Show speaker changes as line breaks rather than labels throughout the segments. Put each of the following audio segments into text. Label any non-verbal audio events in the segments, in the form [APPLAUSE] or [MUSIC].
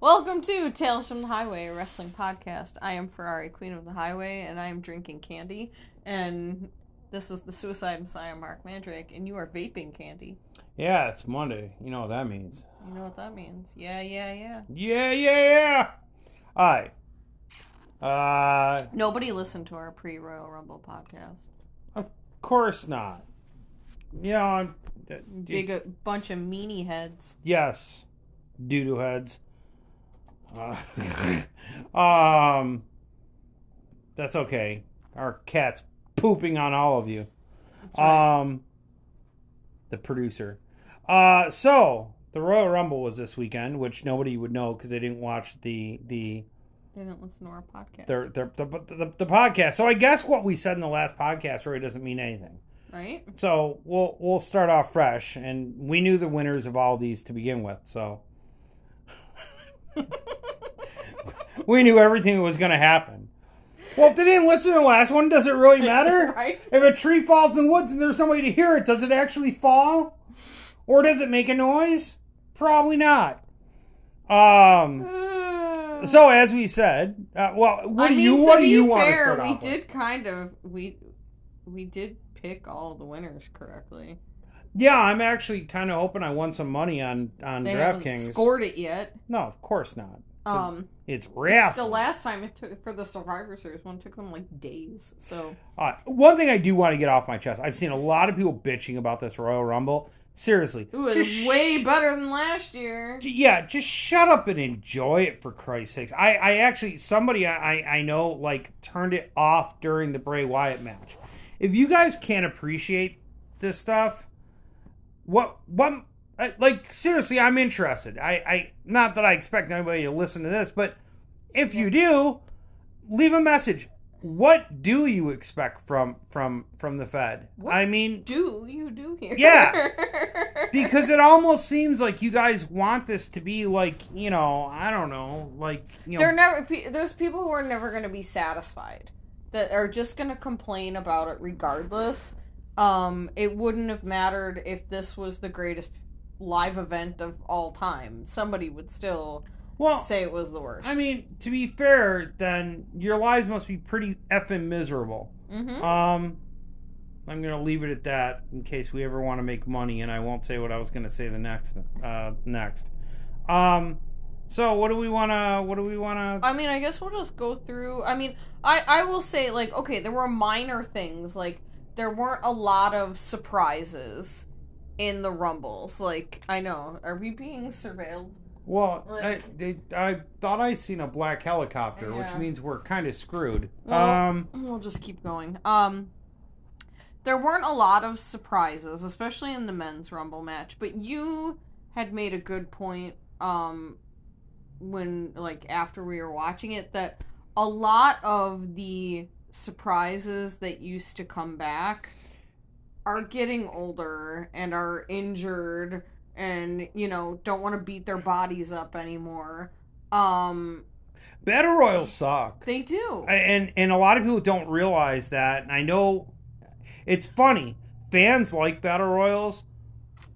Welcome to Tales from the Highway, a wrestling podcast. I am Ferrari, Queen of the Highway, and I am drinking candy. And this is the Suicide Messiah, Mark Mandrake, and you are vaping candy.
Yeah, it's Monday. You know what that means.
You know what that means? Yeah, yeah, yeah.
Yeah, yeah, yeah. All right. Uh,
Nobody listened to our pre Royal Rumble podcast.
of course not. You know, I'm,
Big a bunch of meanie heads.
yes, doo doo heads. Uh, [LAUGHS] um, that's okay. Our cat's pooping on all of you.
Right.
Um, the producer. Uh, so the Royal Rumble was this weekend, which nobody would know because they didn't watch the the
they didn't listen to our podcast.
the, the, the, the, the podcast. So I guess what we said in the last podcast really doesn't mean anything.
right?
So we'll we'll start off fresh, and we knew the winners of all these to begin with. So [LAUGHS] we knew everything that was going to happen. Well, if they didn't listen to the last one, does it really matter? [LAUGHS]
right?
If a tree falls in the woods and there's somebody to hear it, does it actually fall? Or does it make a noise? Probably not. Um. So as we said, uh, well, what
I
do
mean,
you what do you want to
fair,
start
we
off with?
did kind of we we did pick all the winners correctly.
Yeah, I'm actually kind of hoping I won some money on on
They
DraftKings.
scored it yet.
No, of course not.
Um,
It's
the last time it took for the Survivor Series one took them like days. So
Uh, one thing I do want to get off my chest. I've seen a lot of people bitching about this Royal Rumble. Seriously,
it
just
was way
sh-
better than last year.
Yeah, just shut up and enjoy it for Christ's sakes. I, I actually somebody I, I know like turned it off during the Bray Wyatt match. If you guys can't appreciate this stuff, what what I- like seriously, I'm interested. I, I not that I expect anybody to listen to this, but if you do, leave a message. What do you expect from from from the Fed?
What
I mean,
Do you do here?
Yeah. [LAUGHS] because it almost seems like you guys want this to be like you know I don't know like you know
They're never. There's people who are never going to be satisfied. That are just going to complain about it regardless. Um, it wouldn't have mattered if this was the greatest live event of all time. Somebody would still
well
say it was the worst.
I mean to be fair then your lives must be pretty effing miserable
mm-hmm.
um I'm gonna leave it at that in case we ever want to make money and I won't say what I was gonna say the next uh next um so what do we wanna what do we wanna
I mean, I guess we'll just go through. I mean, I I will say like okay, there were minor things like there weren't a lot of surprises in the rumbles. Like I know, are we being surveilled?
Well, I, they, I thought I seen a black helicopter, which means we're kind of screwed.
Well,
um,
We'll just keep going. Um, there weren't a lot of surprises, especially in the men's rumble match. But you had made a good point. Um, when like after we were watching it, that a lot of the surprises that used to come back are getting older and are injured and you know don't want to beat their bodies up anymore um
battle royals suck,
they do
and and a lot of people don't realize that. And I know it's funny. Fans like battle royals,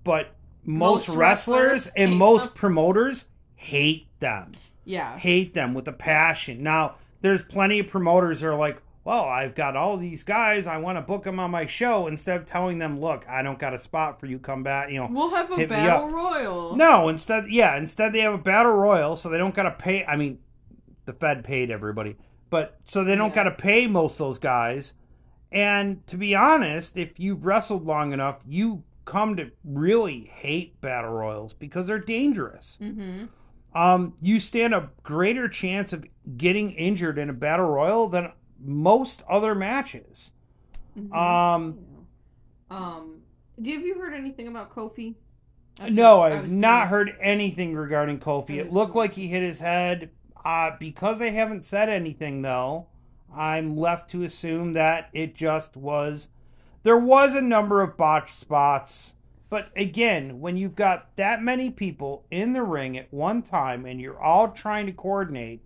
but most,
Most
wrestlers,
wrestlers
and most
them.
promoters hate them.
yeah
hate them with a passion. Now, there's plenty of promoters that are like, well, I've got all these guys. I want to book them on my show instead of telling them, look, I don't got a spot for you. Come back. You know,
We'll have a battle royal.
no, instead, yeah, instead they have a battle royal, so they don't got to pay. I mean, the Fed paid everybody, but so they don't
Yeah.
got to pay most of those guys. And to be honest, if you've wrestled long enough, you come to really hate battle royals because they're dangerous
Mm-hmm.
um, you stand a greater chance of getting injured in a battle royal than most other matches.
Mm-hmm.
Um,
Um, have you heard anything about Kofi? That's
no,
I
I've not heard anything regarding Kofi. It looked like he hit his head. Uh, because they haven't said anything, though, I'm left to assume that it just was. There was a number of botched spots. But again, when you've got that many people in the ring at one time and you're all trying to coordinate,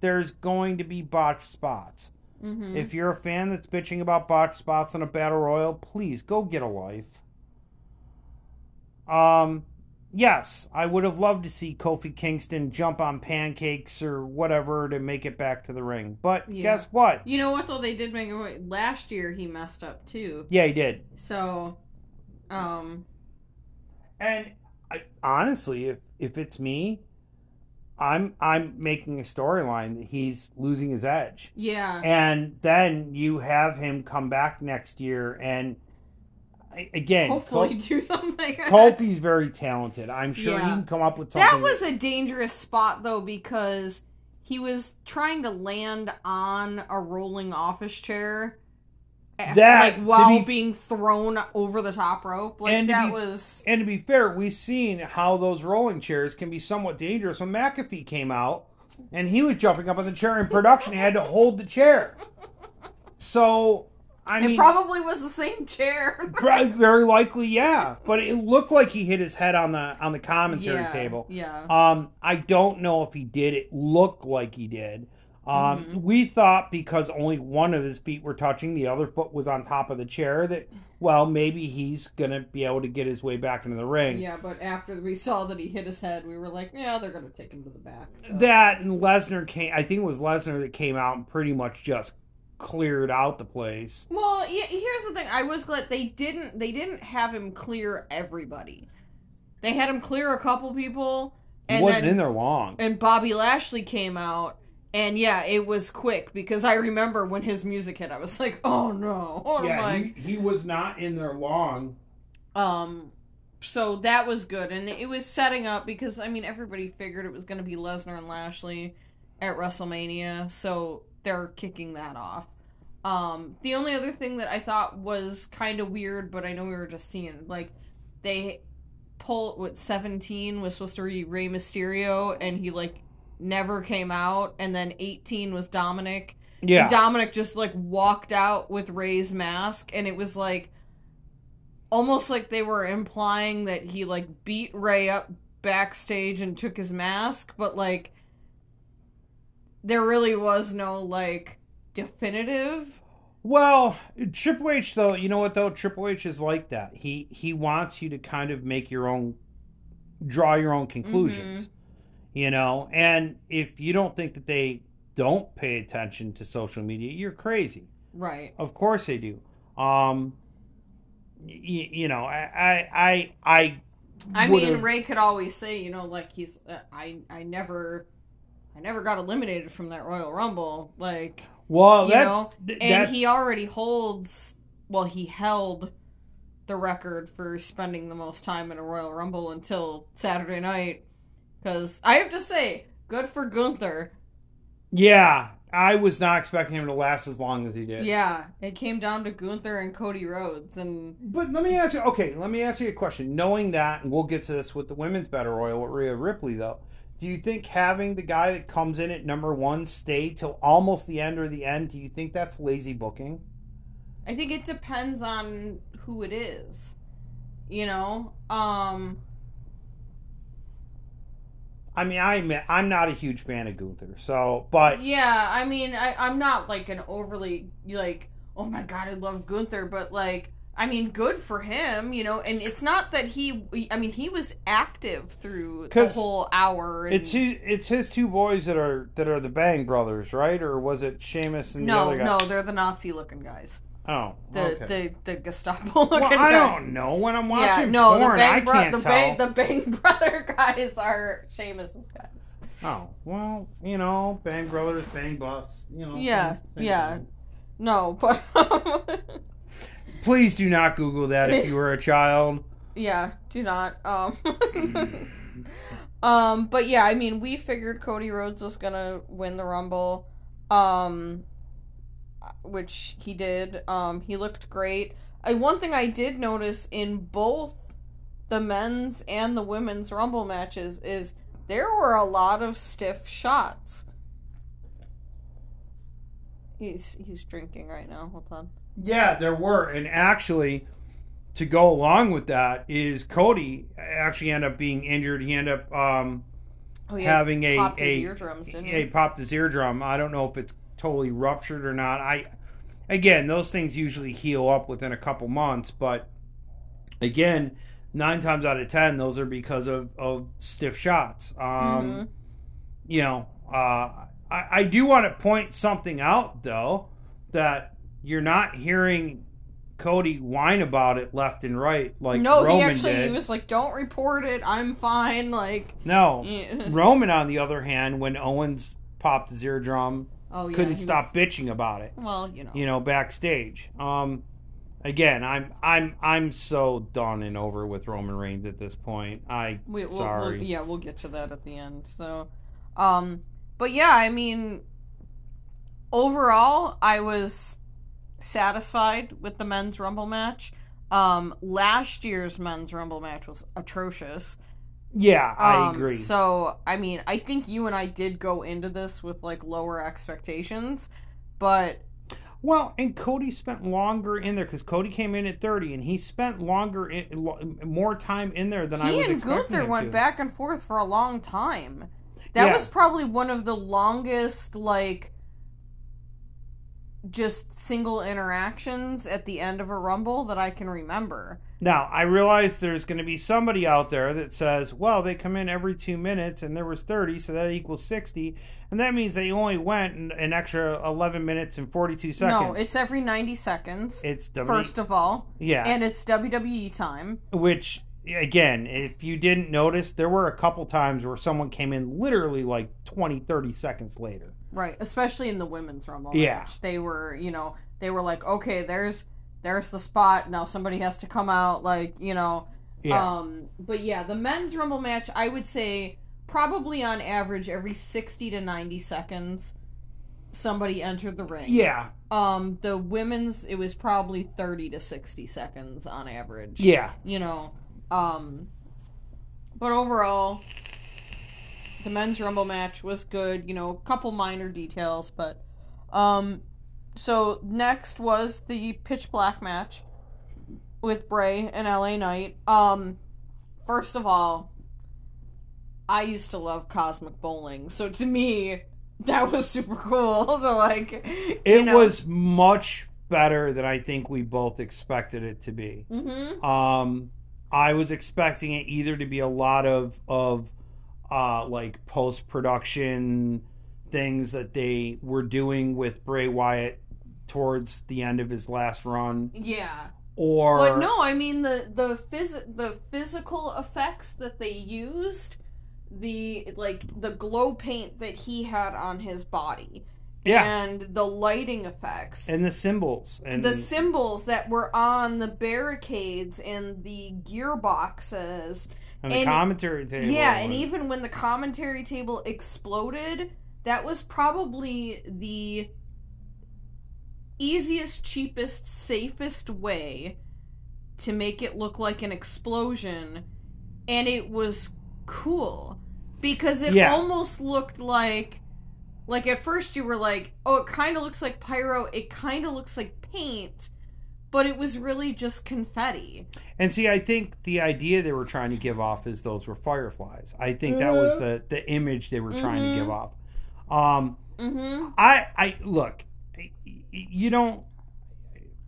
there's going to be botched spots.
Mhm.
If you're a fan that's bitching about botched spots on a battle royal, please go get a life. Um, yes, I would have loved to see Kofi Kingston jump on pancakes or whatever to make it back to the ring. But
Yeah.
guess what?
You know what though? They did make it. Last year he messed up too.
Yeah, he did.
So, um,
And I, honestly, if if it's me, I'm I'm making a storyline that he's losing his edge.
yeah,
and then you have him come back next year and again
hopefully
Kol-
do something.
Kofi's very talented i'm sure he can come up with something
That was a dangerous spot though because he was trying to land on a rolling office chair.
That-
like while
be-
being thrown over the top rope. Like
And
that
be-
was
and to be fair we've seen how those rolling chairs can be somewhat dangerous when mcafee came out and he was jumping up on the chair in production he had to hold the chair so i mean it
probably was the same chair. [LAUGHS]
very- very likely yeah but it looked like he hit his head on the on the commentary
yeah,
table
Yeah.
Um, I don't know if he did. It looked like he did. Um,
Mhm.
we thought because only one of his feet were touching, the other foot was on top of the chair. That well, maybe he's gonna be able to get his way back into the ring.
Yeah, but after we saw that he hit his head, we were like, yeah, they're gonna take him to the back. so.
That and Lesnar came. I think it was Lesnar that came out and pretty much just cleared out the place.
Well, here's the thing. I was glad they didn't. They didn't have him clear everybody. They had him clear a couple people,
He wasn't
then
in there long.
and Bobby Lashley came out, and yeah, it was quick because I remember when his music hit, I was like, oh no, oh my.
he, he was not in there long.
Um, so that was good, and it was setting up because I mean everybody figured it was going to be Lesnar and Lashley at WrestleMania, so they're kicking that off. Um, the only other thing that I thought was kind of weird, but I know we were just seeing like they pull what seventeen was supposed to be Rey Mysterio, and he like never came out, and then eighteen was Dominik.
Yeah,
And Dominik just like walked out with Rey's mask, and it was like almost like they were implying that he like beat Ray up backstage and took his mask, but like there really was no like definitive.
Well, Triple H though, you know what though? Triple H is like that. He he wants you to kind of make your own draw your own conclusions. Mm-hmm. You know, and if you don't think that they don't pay attention to social media, you're crazy.
Right.
Of course they do. Um y- you know, I I I I,
I mean, Rey could always say, you know, like he's uh, I I never I never got eliminated from that Royal Rumble, like
well,
you
that,
know,
th-
and
that-
he already holds well he held the record for spending the most time in a royal rumble until saturday night because i have to say good for gunther
yeah, I was not expecting him to last as long as he did.
yeah it came down to gunther and cody rhodes and
But let me ask you, okay, let me ask you a question. Knowing that, and we'll get to this with the women's battle royal with Rhea Ripley, though, do you think having the guy that comes in at number one stay till almost the end or the end, do you think that's lazy booking?
i think it depends on who it is you know um
I mean, I'm I'm not a huge fan of Gunther, so but
yeah i mean I, i'm not like an overly like oh my god i love gunther but like i mean good for him you know and it's not that he i mean he was active through the whole hour and,
it's his, it's his two boys that are that are the Bang brothers, right? Or was it Sheamus and the
no
other guy?
no they're the nazi looking guys
Oh,
the
okay.
the, the gestapo looking [LAUGHS]
well,
guys
I don't know. When I'm
yeah
watching
no the
porn, I
bang, bro- the,
tell.
bang, the bang [LAUGHS] brother guys are Sheamus's guys
Oh well, you know, Bang Brothers, Bang Bus, you know.
Yeah, yeah.
thing.
no but [LAUGHS]
Please do not Google that if you were a child.
Yeah, do not. Um, um, but yeah, I mean, we figured Cody Rhodes was gonna win the Rumble, um, which he did. Um, he looked great. I, one thing I did notice in both the men's and the women's Rumble matches is there were a lot of stiff shots. He's he's drinking right now. Hold on.
Yeah, there were, and actually, to go along with that is Cody actually ended up being injured. He ended up um,
Oh,
having a
popped his
a
eardrums, didn't
he
he?
popped his eardrum. I don't know if it's totally ruptured or not. I again, those things usually heal up within a couple months, but again, nine times out of ten, those are because of of stiff shots. Um,
Mhm.
You know, uh, I, I do want to point something out though that you're not hearing Cody whine about it left and right like
no,
Roman
he actually
did.
he was like, "Don't report it. I'm fine." Like,
no. [LAUGHS] Roman on the other hand, when Owens popped his eardrum,
oh yeah,
couldn't stop
was-
bitching about it.
well, you know,
you know, backstage. Um, again, I'm I'm I'm so done and over with Roman Reigns at this point. I
we, we'll,
sorry.
We'll, yeah, we'll get to that at the end. So, um, but yeah, I mean, overall, I was satisfied with the men's Rumble match. Um, last year's men's Rumble match was atrocious.
Yeah, I
Um,
agree.
So, I mean, I think you and I did go into this with like lower expectations, but
well, and Cody spent longer in there because Cody came in at 30, and he spent longer, in, more time in there than I was.
he and
expecting
Gunther went
to.
back and forth for a long time. That
Yeah.
was probably one of the longest, like, just single interactions at the end of a Rumble that I can remember.
Now, I realize there's going to be somebody out there that says, well, they come in every two minutes and there was 30, so that equals 60. And that means they only went an, extra 11 minutes and 42 seconds.
No, it's every 90 seconds,
it's W-
first of all,
yeah.
and it's WWE time.
which again if you didn't notice there were a couple times where someone came in literally like 20 30 seconds later
Right, especially in the women's Rumble
Yeah.
match. They were, you know, they were like, okay, there's there's the spot. Now somebody has to come out like, you know,
yeah
Um, but yeah, the men's rumble match, I would say probably on average every 60 to 90 seconds somebody entered the ring.
yeah
Um, the women's it was probably 30 to 60 seconds on average.
yeah
You know, um but overall the men's rumble match was good, you know, a couple minor details, but um so next was the pitch black match with Bray and LA Knight. Um first of all, I used to love cosmic bowling. So to me, that was super cool. [LAUGHS] So like
it
know,
was much better than i think we both expected it to be
Mhm.
um i was expecting it either to be a lot of of uh like post production things that they were doing with bray wyatt towards the end of his last run
Yeah.
or
But no, I mean the the phys- the physical effects that they used, the like the glow paint that he had on his body,
yeah
and the lighting effects,
and the symbols and
the symbols that were on the barricades and the gearboxes.
and the
and-
commentary table
Yeah, and- even when the commentary table exploded, that was probably the easiest, cheapest, safest way to make it look like an explosion. And it was cool because it
Yeah.
almost looked like like at first you were like, "Oh, it kind of looks like pyro, it kind of looks like paint." But it was really just confetti.
And see, I think the idea they were trying to give off is those were fireflies. I think that was
Mhm.
the the image they were trying
Mhm.
to give off. Um,
Mhm.
I I look, you don't.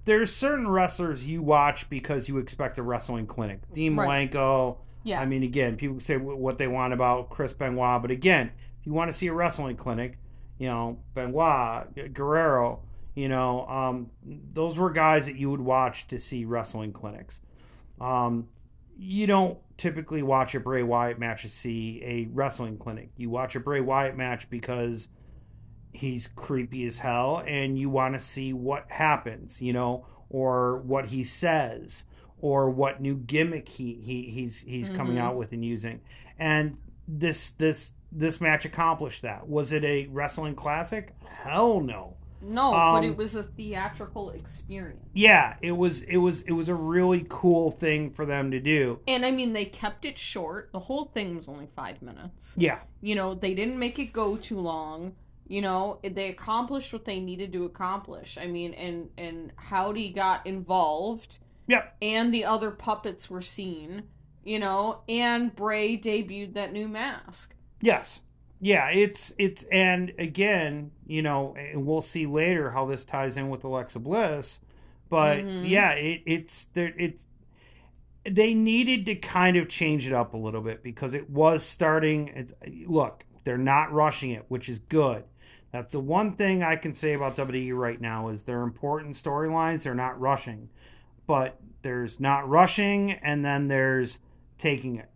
There's certain wrestlers you watch because you expect a wrestling clinic. Dean
Right.
Malenko.
Yeah.
I mean, again, people say what they want about Chris Benoit, but again, if you want to see a wrestling clinic, you know, Benoit, Guerrero, you know, um, those were guys that you would watch to see wrestling clinics. Um, you don't typically watch a Bray Wyatt match to see a wrestling clinic. You watch a Bray Wyatt match because he's creepy as hell and you want to see what happens, you know, or what he says or what new gimmick he, he he's he's coming
Mhm.
out with and using. And this this this match accomplished that. Was it a wrestling classic? Hell no.
No,
Um,
but it was a theatrical experience.
Yeah, it was it was it was a really cool thing for them to do.
And I mean, they kept it short. The whole thing was only five minutes.
Yeah.
You know, they didn't make it go too long. You know, they accomplished what they needed to accomplish. I mean, and and Howdy got involved.
Yep.
And the other puppets were seen. You know, and Bray debuted that new mask.
Yes. Yeah, it's it's and again, you know, and we'll see later how this ties in with Alexa Bliss, but
Mhm.
yeah, it, it's there it's they needed to kind of change it up a little bit because it was starting. It's, look, they're not rushing it, which is good. That's the one thing I can say about WWE right now is they're important storylines. They're not rushing, but there's not rushing, and then there's taking it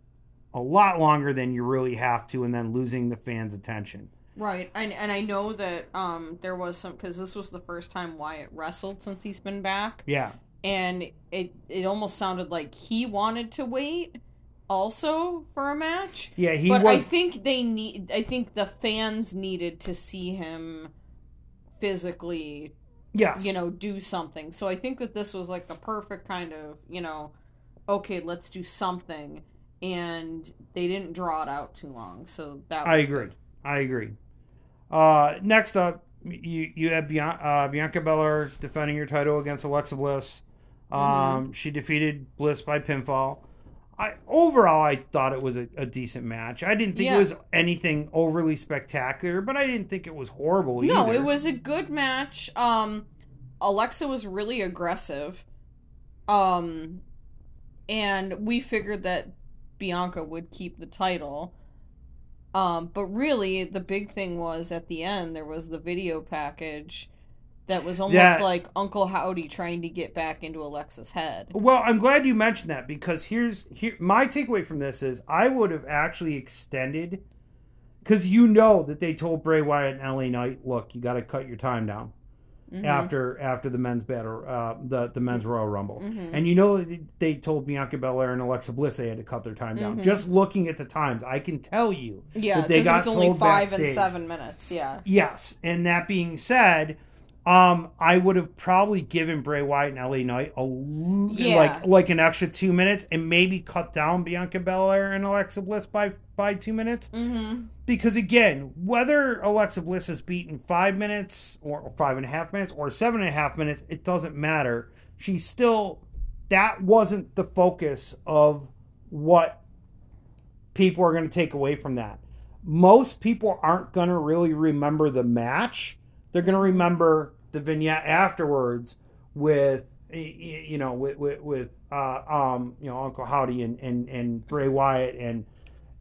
a lot longer than you really have to, and then losing the fans' attention.
Right, and and I know that um there was some because this was the first time Wyatt wrestled since he's been back,
Yeah,
and it it almost sounded like he wanted to wait also for a match.
yeah, he
but I think they need. I think the fans needed to see him physically,
yes,
you know, do something. So I think that this was like the perfect kind of, you know, okay, let's do something, and they didn't draw it out too long. So that was
I agree. I agree. Uh, next up, you you had Bian- uh, Bianca Belair defending your title against Alexa Bliss. Um,
Mm-hmm.
She defeated Bliss by pinfall. I overall I thought it was a, a decent match. I didn't think
Yeah.
it was anything overly spectacular, but I didn't think it was horrible either.
No,
either.
it was a good match. Um Alexa was really aggressive. Um and we figured that Bianca would keep the title. Um but really the big thing was at the end there was the video package that was almost
That-
like Uncle Howdy trying to get back into Alexa's head.
Well, I'm glad you mentioned that because here's here my takeaway from this is I would have actually extended because you know that they told Bray Wyatt and LA Knight, look, you got to cut your time down
Mhm.
after after the men's battle, uh, the the men's Royal Rumble,
Mhm.
and you know that they told Bianca Belair and Alexa Bliss they had to cut their time down.
Mhm.
Just looking at the times, I can tell you
Yeah,
that they
because it was
got
only five
backstage.
and seven minutes. Yeah.
Yes, and that being said, um, I would have probably given Bray Wyatt and LA Knight a l-
Yeah.
like like an extra two minutes, and maybe cut down Bianca Belair and Alexa Bliss by by two minutes.
Mm-hmm.
Because again, whether Alexa Bliss is beaten five minutes or five and a half minutes or seven and a half minutes, it doesn't matter. She's still that wasn't the focus of what people are going to take away from that. Most people aren't going to really remember the match. They're going to remember the vignette afterwards with you know with with, with uh, um you know Uncle Howdy and and and Bray Wyatt and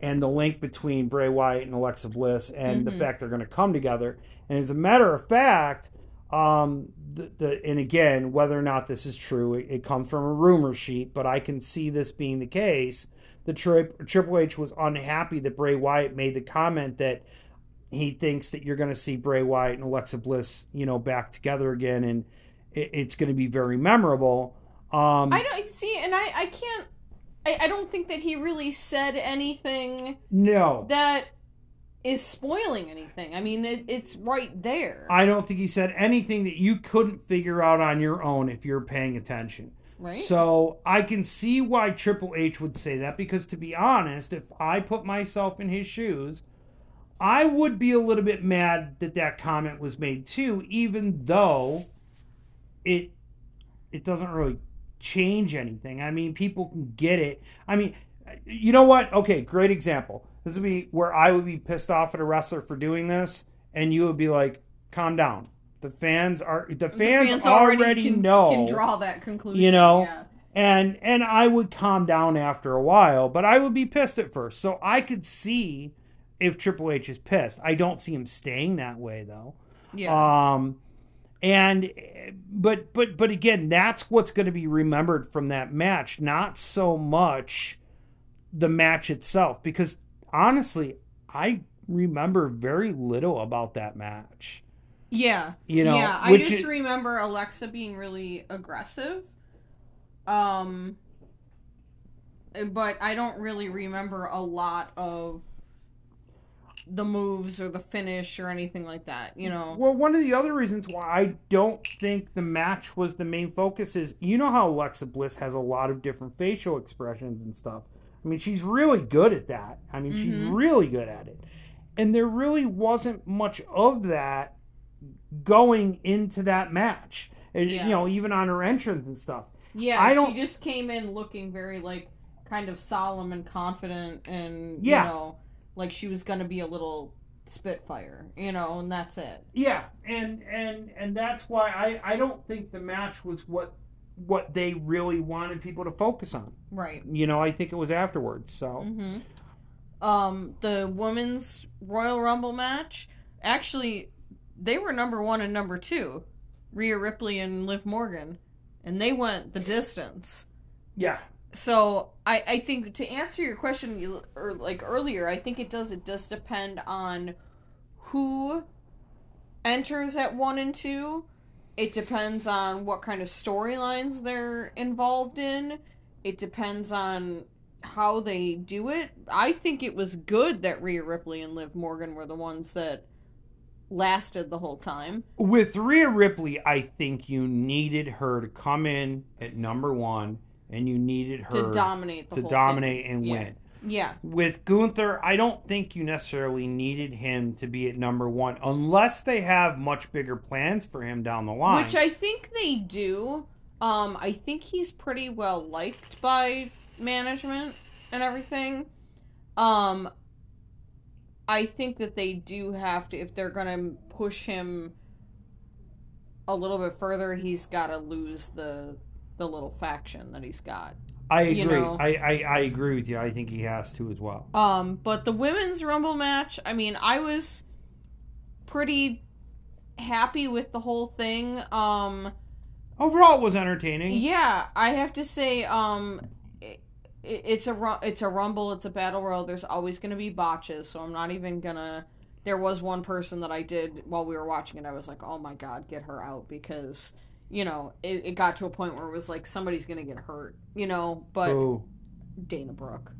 and the link between Bray Wyatt and Alexa Bliss and the
Mhm.
fact they're going to come together. And as a matter of fact, um, the, the and again, whether or not this is true, it, it comes from a rumor sheet, but I can see this being the case. The tri- Triple H was unhappy that Bray Wyatt made the comment that he thinks that you're going to see Bray Wyatt and Alexa Bliss, you know, back together again, and it, it's going to be very memorable. Um,
I don't see, and I I can't. I, I don't think that he really said anything
no,
that is spoiling anything. I mean, it, it's right there,
I don't think he said anything that you couldn't figure out on your own if you're paying attention.
right?
So I can see why Triple H would say that because, to be honest, if I put myself in his shoes, I would be a little bit mad that that comment was made too, even though it it doesn't really change anything. I mean, people can get it. I mean, you know what? Okay, great example. This would be where I would be pissed off at a wrestler for doing this, and you would be like, "Calm down." The fans are the
The
fans, already,
can,
know
can draw that conclusion.
you know,
yeah.
and and I would calm down after a while, but I would be pissed at first. So I could see if Triple H is pissed. I don't see him staying that way though.
yeah.
Um and but but but again, that's what's going to be remembered from that match, not so much the match itself because honestly, I remember very little about that match.
yeah,
You know,
yeah. I just
i-
remember Alexa being really aggressive. Um, but I don't really remember a lot of the moves or the finish or anything like that. You know.
Well, one of the other reasons why I don't think the match was the main focus is you know how Alexa Bliss has a lot of different facial expressions and stuff. I mean, she's really good at that. I mean, she's
Mhm.
really good at it. And there really wasn't much of that going into that match. And,
Yeah.
You know, even on her entrance and stuff.
Yeah,
I don't-
she just came in looking very like kind of solemn and confident and
Yeah.
you know, like she was gonna be a little spitfire, you know, and that's it.
Yeah, and and and that's why I I don't think the match was what what they really wanted people to focus on.
Right.
You know, I think it was afterwards. So
hmm Um, the women's Royal Rumble match, actually, they were number one and number two, Rhea Ripley and Liv Morgan, and they went the distance.
yeah,
So I, I think to answer your question, or like earlier, I think it does it does depend on who enters at one and two. It depends on what kind of storylines they're involved in. It depends on how they do it. I think it was good that Rhea Ripley and Liv Morgan were the ones that lasted the whole time.
with Rhea Ripley, I think you needed her to come in at number one, and you needed her
To dominate the
to dominate
thing.
and
Yeah.
win.
Yeah.
With Gunther, I don't think you necessarily needed him to be at number one unless they have much bigger plans for him down the line.
Which I think they do. Um, I think he's pretty well liked by management and everything. Um, I think that they do have to, if they're gonna push him a little bit further, he's got to lose the the little faction that he's got.
I
you
agree.
know.
I, I, I agree with you. I think he has to as well.
Um, but the women's rumble match, I mean, I was pretty happy with the whole thing. Um,
Overall, it was entertaining.
Yeah, I have to say, um, it, it's a it's a rumble, it's a battle royal. There's always going to be botches, so I'm not even gonna. There was one person that I did while we were watching it. I was like, oh my god, get her out because you know it, it got to a point where it was like somebody's gonna get hurt, you know. But
Ooh.
Dana Brooke,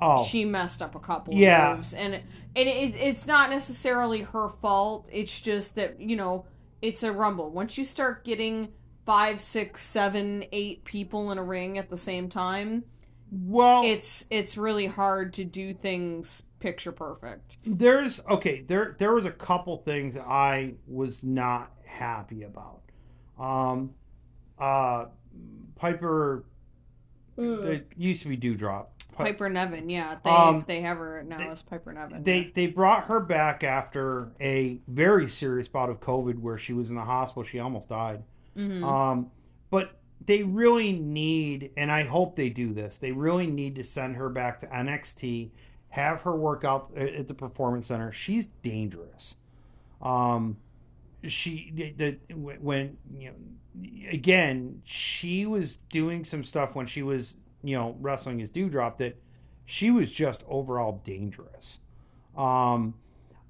Oh,
she messed up a couple
Yeah.
of moves, and it, and it, it's not necessarily her fault. It's just that you know it's a rumble. Once you start getting five, six, seven, eight people in a ring at the same time,
well,
it's it's really hard to do things picture perfect.
there's okay. There there was a couple things I was not happy about. Um, uh, Piper. It used to be Doudrop. Pi-
Piper Niven, yeah, they
Um,
they have her now
they-
as Piper Niven.
They they brought her back after a very serious bout of COVID where she was in the hospital. She almost died.
hmm
Um, but they really need, and I hope they do this. They really need to send her back to NXT, have her work out at the Performance Center. She's dangerous. Um, she the, the when you know again she was doing some stuff when she was you know wrestling as Doudrop that she was just overall dangerous. Um,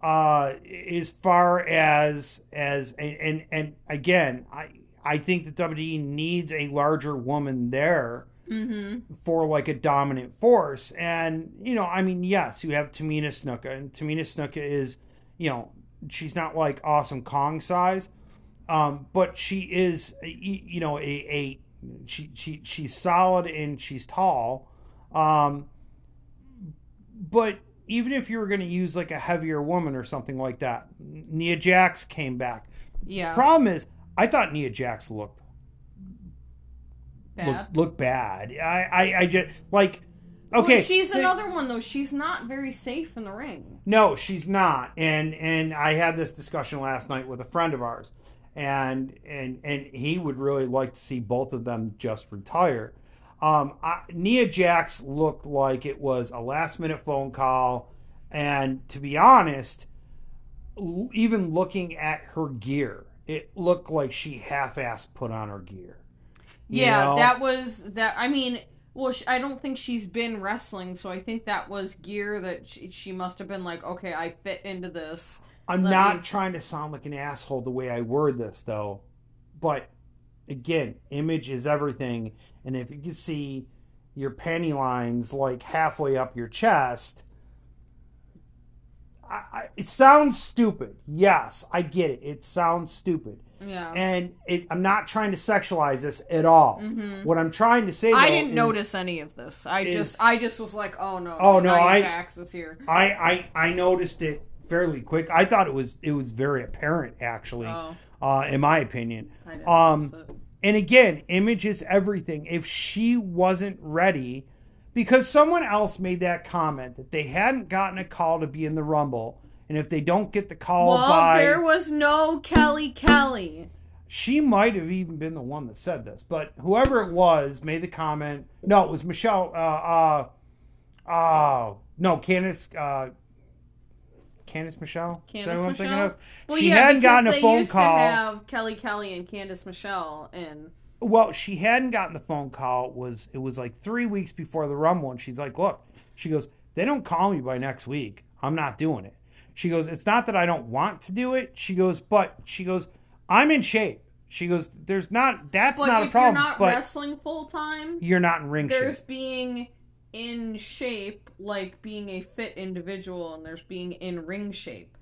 uh, as far as as and and, and again, I I think that WWE needs a larger woman there
hmm
for like a dominant force. And you know, I mean, yes, you have Tamina Snuka, and Tamina Snuka is, you know, she's not like awesome Kong size, um, but she is, you know, a, a she she she's solid and she's tall. Um, but even if you were going to use like a heavier woman or something like that, Nia Jax came back.
Yeah,
Problem is, I thought Nia Jax looked
bad.
look look bad. I I, I just like okay.
Well, she's another one though. She's not very safe in the ring.
No, she's not. And and I had this discussion last night with a friend of ours, and and and he would really like to see both of them just retire. Um, I, Nia Jax looked like it was a last minute phone call, and to be honest, l- even looking at her gear, it looked like she half-assed put on her gear.
Yeah,
know?
that was that. I mean, well, sh- I don't think she's been wrestling, so I think that was gear that she, she must have been like, okay, I fit into this.
I'm
Let
not
me-
trying to sound like an asshole the way I word this though, but again, image is everything, and if you can see your panty lines like halfway up your chest, I, I, it sounds stupid. Yes, I get it. It sounds stupid,
Yeah.
and it, I'm not trying to sexualize this at all.
hmm
What I'm trying to say,
I didn't
is
notice any of this. I
is-
just, I just was like, oh no,
Oh, no, I-
here.
I, I I noticed it fairly quick. I thought it was it was very apparent actually,
Oh,
uh, in my opinion. Um. And again, image is everything. If she wasn't ready, because someone else made that comment that they hadn't gotten a call to be in the Rumble, and if they don't get the call
Well,
by,
there was no Kelly Kelly.
she might have even been the one that said this, but whoever it was made the comment. No, it was Michelle. Uh, uh, uh no, Candice. Uh, Candice Michelle. Is that
Candice
thinking
Michelle? Well,
she
yeah,
hadn't gotten a
they
phone
used
call.
to have Kelly Kelly and Candice Michelle in.
Well, she hadn't gotten the phone call. It was it was like three weeks before the Rumble, and she's like, "Look," she goes, "They don't call me by next week. I'm not doing it." She goes, "It's not that I don't want to do it." She goes, "But she goes, I'm in shape." She goes, "There's not. That's
But
not a problem.
you're not
but
wrestling full time,
you're not in ring shape.
there's
shape."
being in shape, like being a fit individual, and there's being in ring shape,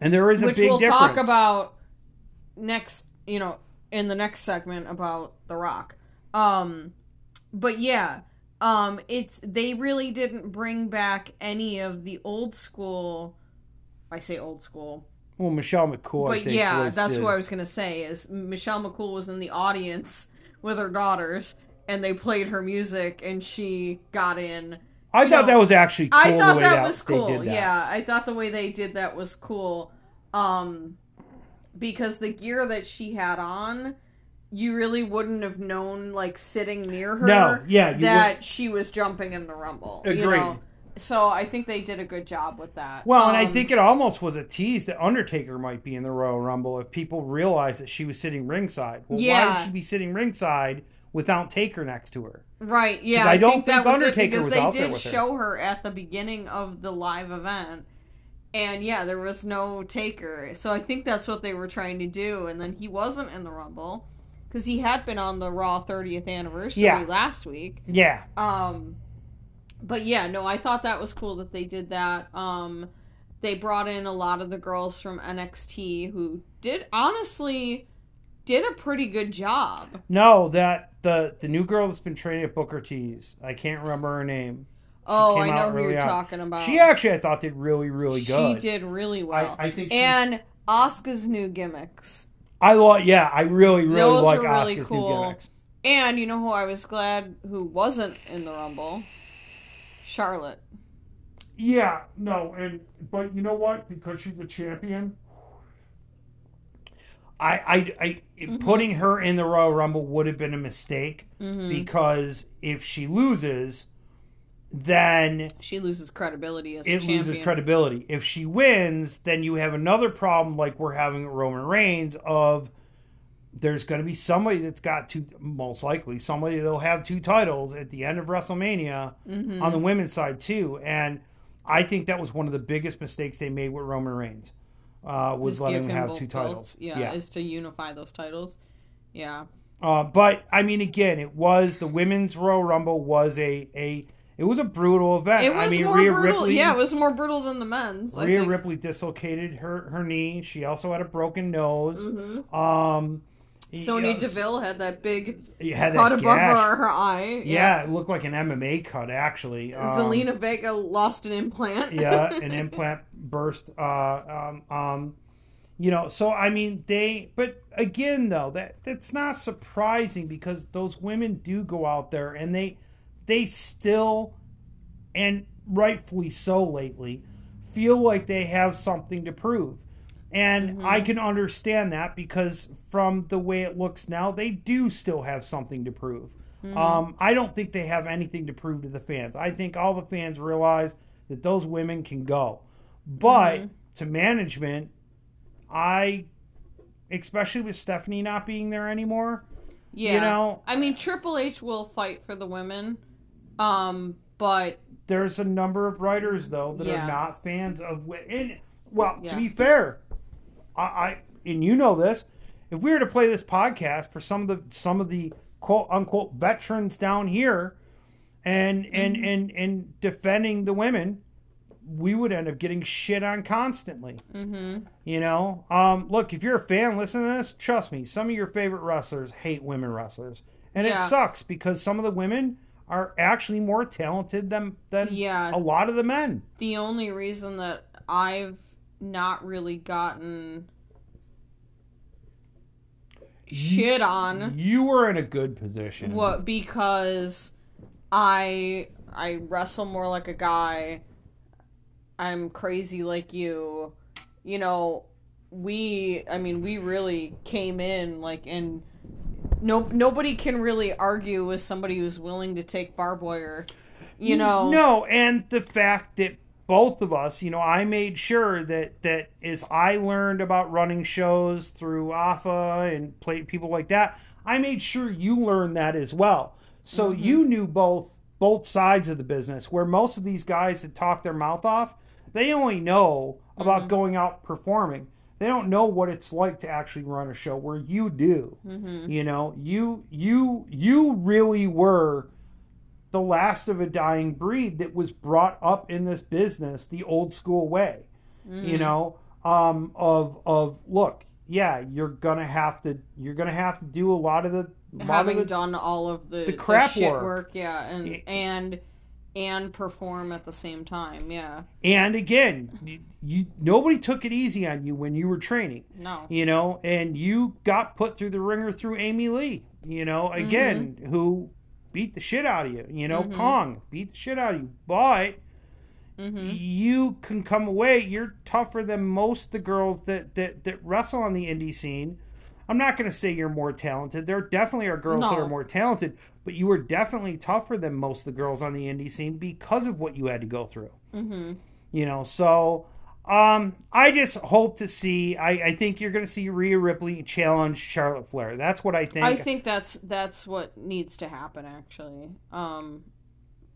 And there is a
which
big
we'll
difference.
talk about next. You know, in the next segment about The Rock. Um, but yeah, um, it's they really didn't bring back any of the old school. I say old school.
Well, Michelle McCool. I
but yeah, that's
the-
what I was gonna say. Is Michelle McCool was in the audience with her daughters, and they played her music, and she got in.
I
you
thought
know,
that was actually. Cool
I thought
way
that was cool.
that.
Yeah, I thought the way they did that was cool. Um, because the gear that she had on, you really wouldn't have known, like sitting near her,
No, yeah,
that she was jumping in the rumble. You know? So I think they did a good job with that.
Well, and I
Um,
think it almost was a tease that Undertaker might be in the Royal Rumble if people realized that she was sitting ringside. Well, why would she be sitting ringside without Taker next to her?
Right, Yeah.
I don't
think that
think
was
Undertaker
it because
was
they
out there
did
with her.
show her at the beginning of the live event. And yeah, there was no taker. So I think that's what they were trying to do. And then he wasn't in the Rumble because he had been on the Raw 30th anniversary
Yeah.
last week.
Yeah,
Um, but yeah, no, I thought that was cool that they did that. Um, they brought in a lot of the girls from NXT who did honestly did a pretty good job.
no, that the the new girl that's been training at Booker T's. I can't remember her name.
Oh, I know who you're
out.
talking about.
She actually, I thought, did really, really good.
She did really well.
I, I think.
And Asuka's new gimmicks.
I like. Yeah, I really, really
Those
like
really
Asuka's
cool.
new gimmicks.
And you know who I was glad who wasn't in the Rumble? Charlotte.
Yeah, no, and but you know what? Because she's a champion, I, I, I
Mhm.
putting her in the Royal Rumble would have been a mistake
hmm
because if she loses, then
She loses credibility as a
it loses credibility. If she wins, then you have another problem like we're having with Roman Reigns of there's going to be somebody that's got two most likely somebody that'll have two titles at the end of WrestleMania
Mhm.
on the women's side too. And I think that was one of the biggest mistakes they made with Roman Reigns. Uh, was
Just
letting him have two
belts.
titles.
Yeah,
yeah.
is to unify those titles. Yeah.
Uh, but I mean, again, it was the women's Royal Rumble was a a it was a brutal event.
It was
I mean,
more
Rhea
brutal.
Ripley,
yeah, it was more brutal than the men's. I
Rhea. Ripley dislocated her her knee. She also had a broken nose.
Mhm.
Um,
Sonya
yeah,
Deville had that big
had
cut
that
above her, her eye.
Yeah, it looked like an MMA cut actually. Um,
Zelina Vega lost an implant.
yeah, [LAUGHS] an implant burst. Uh, um, um, you know, so I mean, they. But again, though, that that's not surprising because those women do go out there and they they still, and rightfully so lately, feel like they have something to prove. And
Mhm.
I can understand that because from the way it looks now, they do still have something to prove.
Mhm.
Um, I don't think they have anything to prove to the fans. I think all the fans realize that those women can go. But
Mhm.
to management, I, especially with Stephanie not being there anymore,
yeah.
you know,
I mean, Triple H will fight for the women, um, but
there's a number of writers though that
Yeah.
are not fans of. And well,
Yeah.
to be fair, I, I and you know this. If we were to play this podcast for some of the some of the quote unquote veterans down here, and and
Mm-hmm.
and and defending the women, we would end up getting shit on constantly.
hmm
You know, um, look, if you're a fan, listen to this. Trust me, some of your favorite wrestlers hate women wrestlers, and
Yeah.
it sucks because some of the women are actually more talented than than
yeah.
a lot of the men.
The only reason that I've not really gotten shit on
You were in a good position.
what because I I wrestle more like a guy. I'm crazy like you. You know, we I mean we really came in like and no nobody can really argue with somebody who's willing to take barbed wire. You know.
No, and the fact that both of us, you know, I made sure that that as I learned about running shows through AFA and play people like that, I made sure you learned that as well. So
Mm-hmm.
you knew both both sides of the business. Where most of these guys that talk their mouth off, they only know about
Mm-hmm.
going out performing. They don't know what it's like to actually run a show where you do.
Mm-hmm.
You know, you you you really were the last of a dying breed that was brought up in this business the old school way.
Mm-hmm.
You know, um, of of look, yeah, you're gonna have to you're gonna have to do a lot of the lot of
having
the-
done all of the,
the crap
shit
work.
work, yeah, and
Yeah.
and and perform at the same time, yeah.
and again, you, you nobody took it easy on you when you were training.
No.
you know, and you got put through the ringer through Amy Lee, you know, again, who beat the shit out of you, you know,
Mhm.
Kong beat the shit out of you, but
Mm-hmm.
you can come away, you're tougher than most of the girls that, that, that wrestle on the indie scene. I'm not going to say you're more talented. There definitely are girls that are more talented, but you were definitely tougher than most of the girls on the indie scene because of what you had to go through
Mm-hmm.
you know so um i just hope to see i i think you're gonna see Rhea ripley challenge charlotte flair that's what i think
I think that's that's what needs to happen actually. Um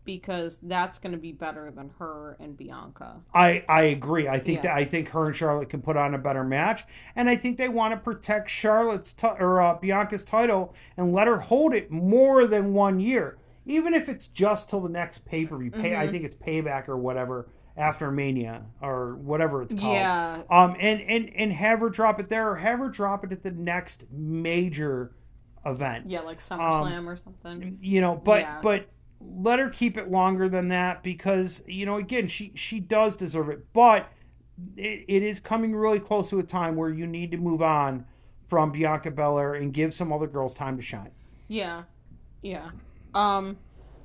because that's going to be better than her and Bianca.
i i agree i think
Yeah.
that i think her and charlotte can put on a better match and i think they want to protect charlotte's ti- or uh, bianca's title and let her hold it more than one year even if it's just till the next pay i
Mhm.
think it's payback or whatever after mania or whatever it's called
Yeah.
um and and and have her drop it there or have her drop it at the next major event
Yeah, like SummerSlam or something.
you know but
Yeah.
but let her keep it longer than that because you know again she she does deserve it but it, it is coming really close to a time where you need to move on from Bianca Belair and give some other girls time to shine
Yeah. Yeah. Um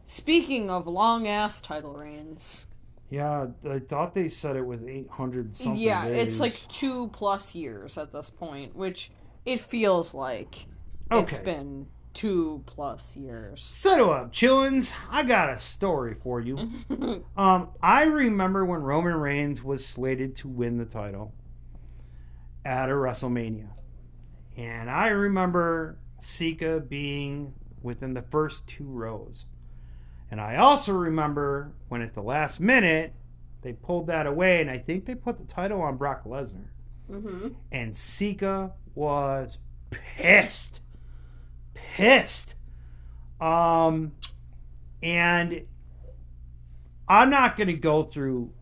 speaking of long ass title reigns.
Yeah I thought they said it was 800 something
yeah, it's like 2 plus years at this point, which it feels like
okay.
it's been 2 plus years.
Settle up, chillins. I got a story for you. [LAUGHS] Um, I remember when Roman Reigns was slated to win the title at a WrestleMania. And I remember Sika being within the first two rows. And I also remember when at the last minute they pulled that away, and I think they put the title on Brock Lesnar.
mhm.
And Sika was pissed. Pissed. Um, and I'm not going to go through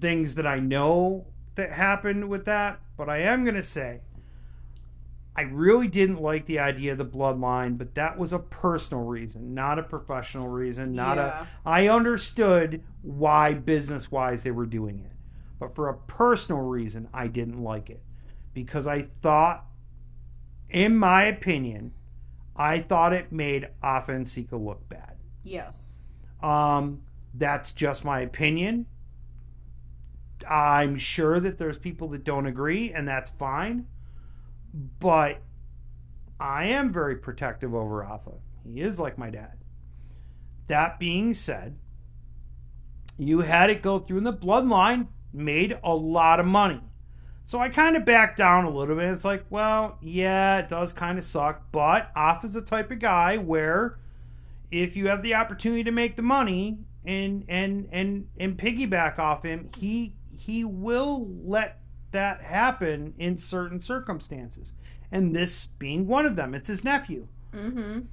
things that I know that happened with that, but I am going to say I really didn't like the idea of the bloodline, but that was a personal reason, not a professional reason, not
Yeah.
a I understood why business wise they were doing it. But for a personal reason, I didn't like it. Because I thought, in my opinion, I thought it made Afa and Sika look bad.
Yes.
Um, that's just my opinion. I'm sure that there's people that don't agree, and that's fine. But I am very protective over Afa. He is like my dad. That being said, you had it go through, and the bloodline made a lot of money. So I kind of backed down a little bit. It's like, well, yeah, it does kind of suck, but Afa's the type of guy where if you have the opportunity to make the money and and and and piggyback off him, he he will let that happen in certain circumstances. And this being one of them. It's his nephew.
Mhm.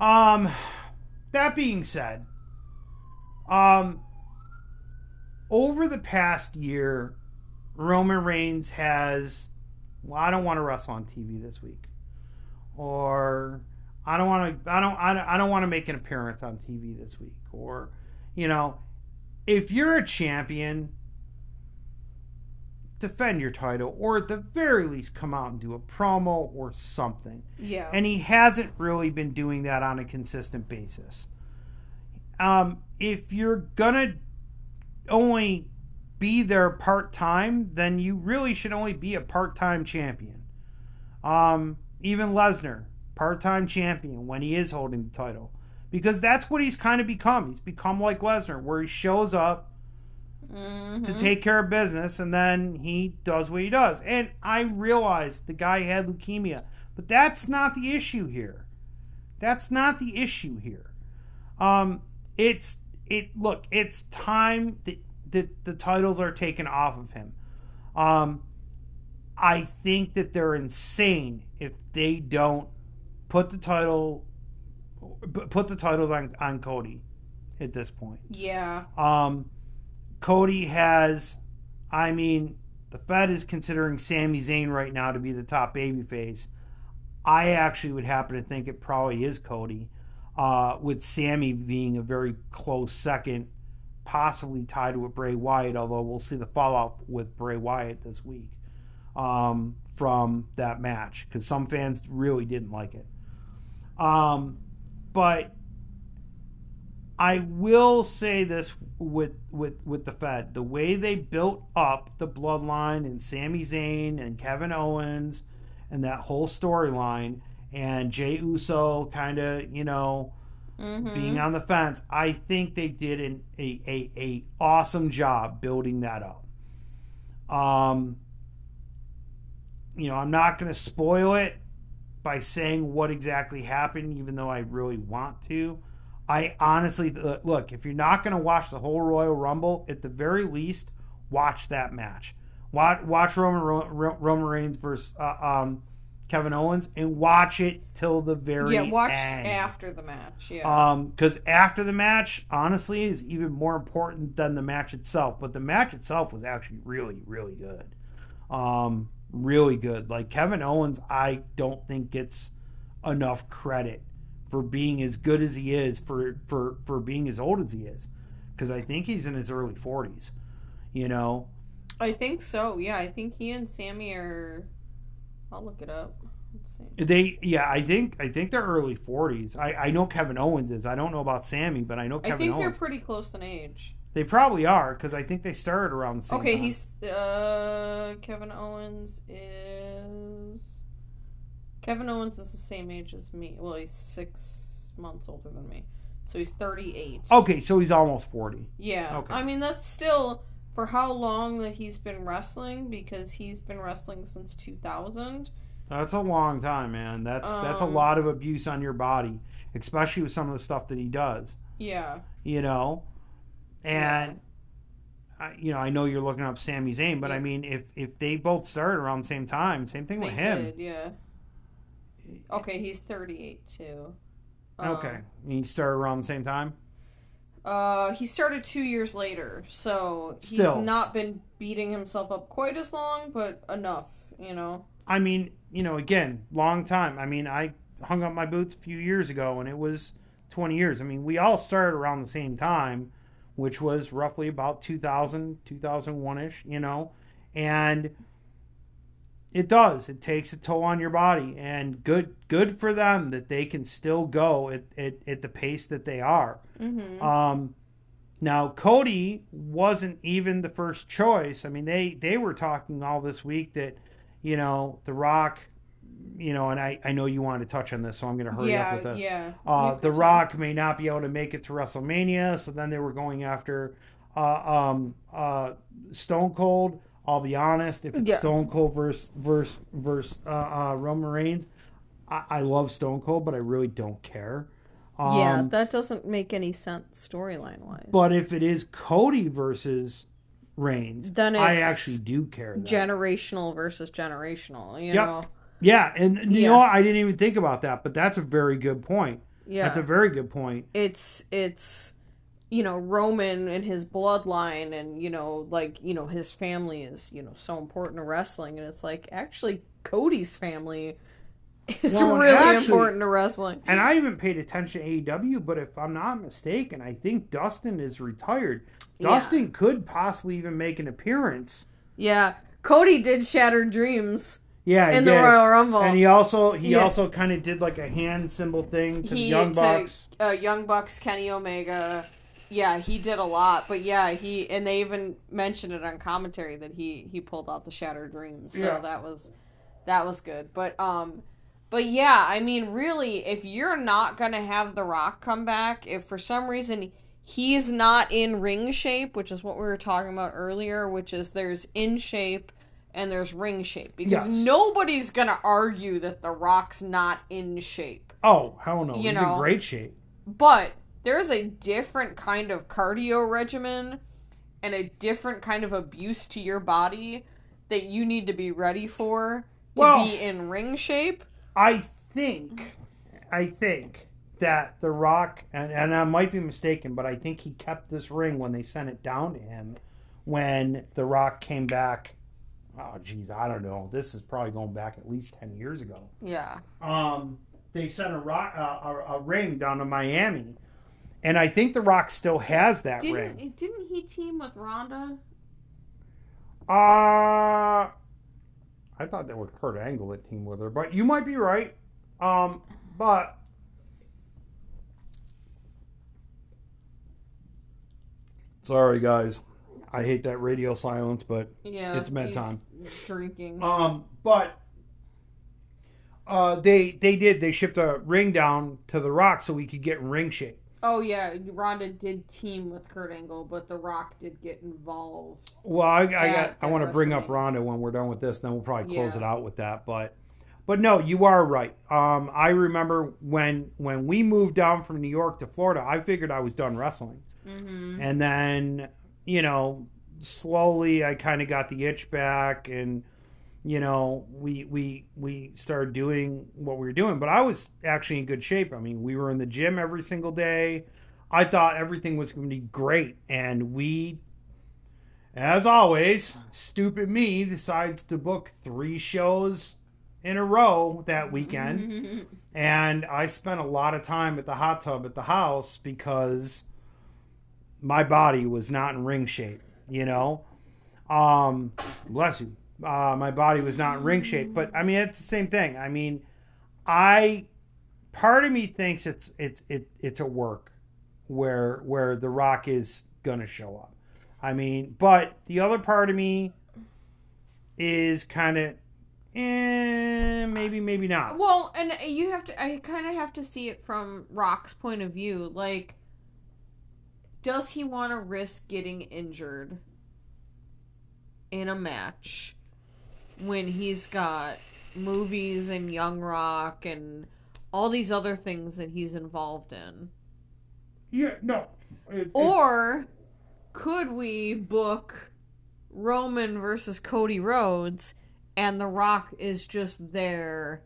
Um that being said, um over the past year, Roman Reigns has well, I don't want to wrestle on TV this week. Or I don't want to I don't I don't, I don't want to make an appearance on TV this week or you know, if you're a champion defend your title or at the very least come out and do a promo or something.
Yeah.
And he hasn't really been doing that on a consistent basis. Um, if you're gonna only be there part time, then you really should only be a part time champion. Um, even Lesnar, part time champion when he is holding the title. Because that's what he's kind of become. He's become like Lesnar, where he shows up To take care of business and then he does what he does. And I realize the guy had leukemia, but that's not the issue here. That's not the issue here. Um, it's it look, it's time that, that the titles are taken off of him. Um, I think that they're insane if they don't put the title put the titles on on Cody at this point.
Yeah.
Um, Cody has, I mean, the Fed is considering Sami Zayn right now to be the top babyface. I actually would happen to think it probably is Cody, uh, with Sami being a very close second, possibly tied with Bray Wyatt, although we'll see the fallout with Bray Wyatt this week um, from that match because some fans really didn't like it. Um, but I will say this with with with the Fed, the way they built up the bloodline and Sami Zayn and Kevin Owens and that whole storyline and Jey Uso kind of you know
Mhm.
being on the fence, I think they did an, a, a a awesome job building that up. Um, you know, I'm not going to spoil it by saying what exactly happened, even though I really want to. I honestly uh, look if you're not going to watch the whole Royal Rumble, at the very least, watch that match. Watch, watch Roman Roman Reigns versus uh, um, Kevin Owens, and watch it till the very
yeah, watch
end.
after the match. Yeah.
Um, because after the match, honestly, is even more important than the match itself. But the match itself was actually really, really good. Um, really good. Like Kevin Owens, I don't think gets enough credit for being as good as he is, for for for being as old as he is, because I think he's in his early forties. You know,
I think so. Yeah, I think he and Sami are. I'll look it up. Let's see.
they yeah, I think I think they're early forties. I I know Kevin Owens is. I don't know about Sami, but I know Kevin
I think they're pretty close in age.
They probably are because I think they started around the same
Okay,
time.
he's uh Kevin Owens is Kevin Owens is the same age as me. Well, he's six months older than me, so he's thirty-eight.
okay, so he's almost forty.
Yeah.
Okay.
I mean, that's still for how long that he's been wrestling because he's been wrestling since 2000.
That's a long time, man. That's that's a
Um,
lot of abuse on your body, especially with some of the stuff that he does.
Yeah.
You know, and I, you know I know you're looking up Sami Zayn, but I mean if if they both started around the same time, same thing
They
with him.
did, yeah. Okay, he's 38 too. Um,
Okay, he started around the same time.
Uh, he started two years later, so he's
Still.
not been beating himself up quite as long, but enough, you know.
I mean, you know, again, long time. I mean, I hung up my boots a few years ago, and it was 20 years. I mean, we all started around the same time, which was roughly about 2000, 2001 ish, you know, and it does. It takes a toll on your body, and good, good for them that they can still go at, at, at the pace that they are.
Mm-hmm.
Um, now Cody wasn't even the first choice. I mean, they they were talking all this week that you know The Rock, you know, and I I know you wanted to touch on this, so I'm going to hurry
yeah,
up with this.
yeah.
Uh, the Rock may not be able to make it to WrestleMania, so then they were going after uh, um, uh, Stone Cold. I'll be honest, if it's
Yeah.
Stone Cold versus versus versus uh, uh, Roman Reigns, I, I love Stone Cold, but I really don't care.
time. yeah,
Um,
that doesn't make any sense storyline wise.
but if it is Cody versus Reigns,
Then
I actually do care.
generational versus generational, you
Yep.
know.
yeah, and you
Yeah.
know what? I didn't even think about that, but that's a very good point.
Yeah.
That's a very good point.
it's it's you know Roman and his bloodline and you know like you know his family is you know so important to wrestling and it's like actually Cody's family is
Well,
really
actually-
important to wrestling.
And I haven't paid attention to AEW, but if I'm not mistaken, I think Dustin is retired.
Yeah.
Dustin could possibly even make an appearance.
Yeah, Cody did shatter Dreams
Yeah,
in the
did.
Royal Rumble.
And he also he
Yeah.
also kind of did like a hand symbol thing to the
He-
Young
to-
Bucks.
uh, Young Bucks, Kenny Omega, Yeah, he did a lot, but yeah, he and they even mentioned it on commentary that he he pulled out the Shattered Dreams. So
Yeah.
that was that was good. But um but yeah, I mean really if you're not going to have The Rock come back, if for some reason he's not in ring shape, which is what we were talking about earlier, which is there's in shape and there's ring shape because
Yes.
nobody's going to argue that The Rock's not in shape.
Oh hell no,
You
he's
know.
in great shape.
But there's a different kind of cardio regimen and a different kind of abuse to your body that you need to be ready for to
Well-
be in ring shape.
I think, I think that The Rock, and, and I might be mistaken, but I think he kept this ring when they sent it down to him when The Rock came back. Oh, geez, I don't know. This is probably going back at least 10 years ago.
Yeah.
Um, they sent a, rock, uh, a, a ring down to Miami. And I think The Rock still has that ring.
Didn't didn't he team with Ronda?
Uh, I thought that was Kurt Angle that teamed with her, but you might be right. Um, but sorry, guys, I hate that radio silence, but
Yeah.
It's bedtime.
Drinking.
um, but uh, they they did they shipped a ring down to the Rock so we could get in ring shape.
Oh yeah, Ronda did team with Kurt Angle, but The Rock did get involved.
Well, I, I got. I want to bring up. Ronda when we're done with this. Then we'll probably close
Yeah.
it out with that. But, but no, you are right. Um, I remember when when we moved down from New York to Florida. I figured I was done wrestling,
Mm-hmm.
and then you know, slowly I kind of got the itch back, and you know, we we we started doing what we were doing. But I was actually in good shape. I mean, we were in the gym every single day. I thought everything was going to be great, and we as always, stupid me decides to book three shows in a row that weekend. [LAUGHS] And I spent a lot of time at the hot tub at the house because my body was not in ring shape, you know? Um, bless you. Uh, my body was not in ring shape. But I mean, it's the same thing. I mean, I, part of me thinks it's, it's, it, it's a work where, where The Rock is to show up. I mean, but the other part of me is kind of, eh, maybe, maybe not.
Well, and you have to. I kind of have to see it from Rock's point of view. Like, does he want to risk getting injured in a match when he's got movies and Young Rock and all these other things that he's involved in?
Yeah, no. It-
Or could we book Roman versus Cody Rhodes and The Rock is just there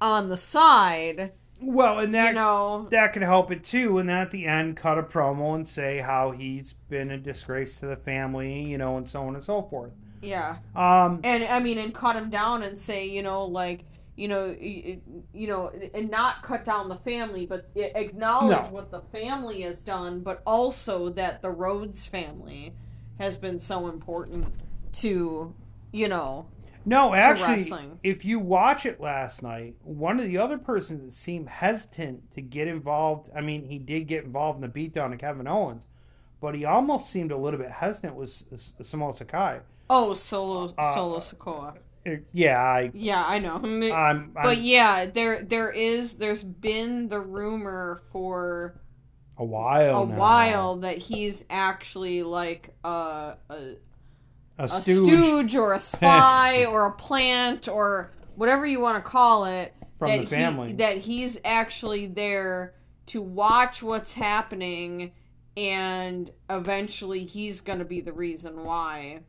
on the side,
well, and that
you know?
that could help it too. And then at the end, cut a promo and say how he's been a disgrace to the family, you know, and so on and so forth.
Yeah.
Um,
And I mean and cut him down and say, you know, like you know, y- y- you know, and not cut down the family, but acknowledge
No.
what the family has done, but also that the Rhodes family has been so important to, you know,
no, actually, if you watch it last night, one of the other persons that seemed hesitant to get involved. I mean, he did get involved in the beatdown of Kevin Owens, but he almost seemed a little bit hesitant. Was Samoa Sakai?
Oh, solo
Uh,
solo
Sikoa. Yeah, I.
Yeah, I know.
I'm, I'm,
but yeah, there there is there's been the rumor for
a while.
a
now.
while that he's actually like a a,
A
a
stooge,
stooge or a [LAUGHS] spy or a plant or whatever you want to call it
from
that
the family.
He, that he's actually there to watch what's happening and eventually he's going to be the reason why,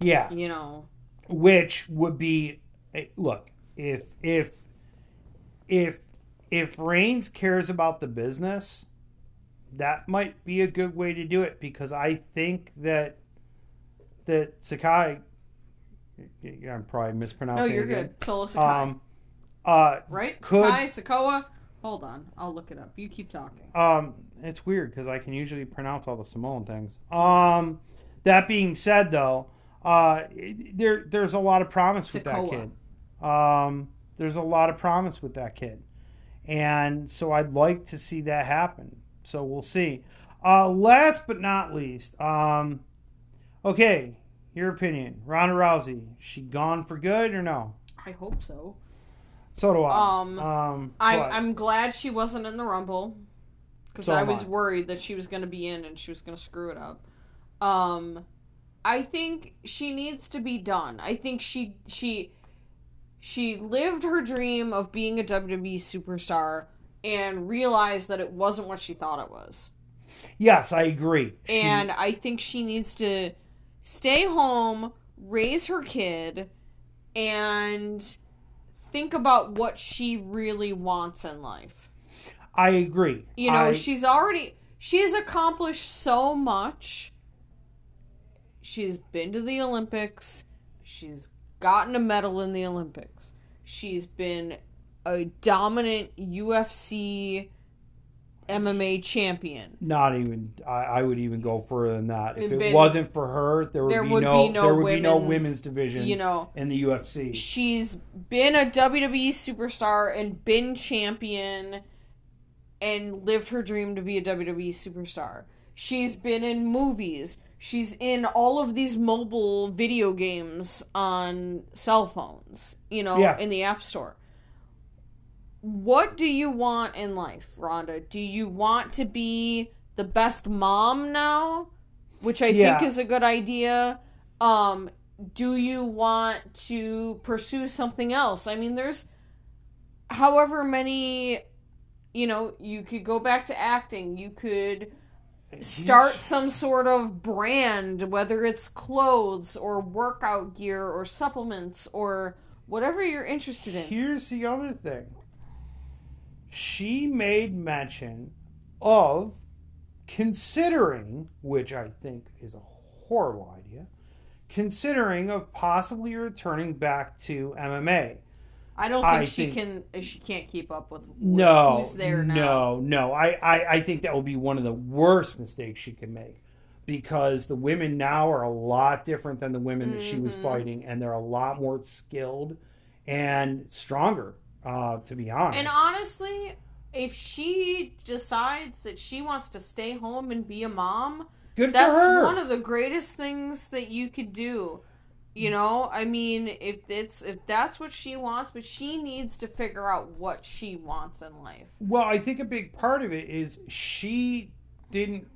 yeah,
you know.
which would be eh, look if if if if Reigns cares about the business, that might be a good way to do it because I think that that Sakai. yeah, I'm probably mispronouncing.
No,
you're again.
good. Solo Sakai.
Um, uh,
right?
could-
Sakai, Sikoa? Hold on. I'll look it up. You keep talking.
Um, it's weird because I can usually pronounce all the Samoan things. Um, that being said, though, uh, there there's a lot of promise with that kid. Um, there's a lot of promise with that kid, and so I'd like to see that happen. So we'll see. Uh, last but not least, um, okay, your opinion, Ronda Rousey, she gone for good or no?
I hope so.
So do I.
Um,
um,
I, I'm glad she wasn't in the Rumble because
So
I was
I.
worried that she was going to be in and she was going to screw it up. Um, I think she needs to be done. I think she she she lived her dream of being a WWE superstar and realized that it wasn't what she thought it was.
yes, I agree. She-
And I think she needs to stay home, raise her kid, and think about what she really wants in life.
I agree.
You know,
I-
she's already she's accomplished so much. She's been to the Olympics. She's gotten a medal in the Olympics. She's been a dominant UFC MMA champion.
Not even. I, I would even go further than that. If it
been-
wasn't for her, there would,
there
be,
would
no,
be no
there would be no
women's,
division.
You know,
in the UFC.
she's been a WWE superstar and been champion and lived her dream to be a WWE superstar. She's been in movies. She's in all of these mobile video games on cell phones, you know,
Yeah.
in the App Store. What do you want in life, Ronda? Do you want to be the best mom now? Which I
Yeah.
think is a good idea. Um, do you want to pursue something else? I mean, there's however many, you know, you could go back to acting. You could start some sort of brand, whether it's clothes or workout gear or supplements or whatever you're interested in.
Here's the other thing. She made mention of considering, which I think is a horrible idea, considering of possibly returning back to MMA.
I don't think
I
she
think-
can. She can't keep up with, with
No,
who's there now.
no, no. I, I, I think that will be one of the worst mistakes she can make because the women now are a lot different than the women that she was
Mhm.
fighting, and they're a lot more skilled and stronger. Uh, to be honest,
And honestly, if she decides that she wants to stay home and be a mom,
good
that's one of the greatest things that you could do. You know, I mean, if it's if that's what she wants, but she needs to figure out what she wants in life.
Well, I think a big part of it is she didn't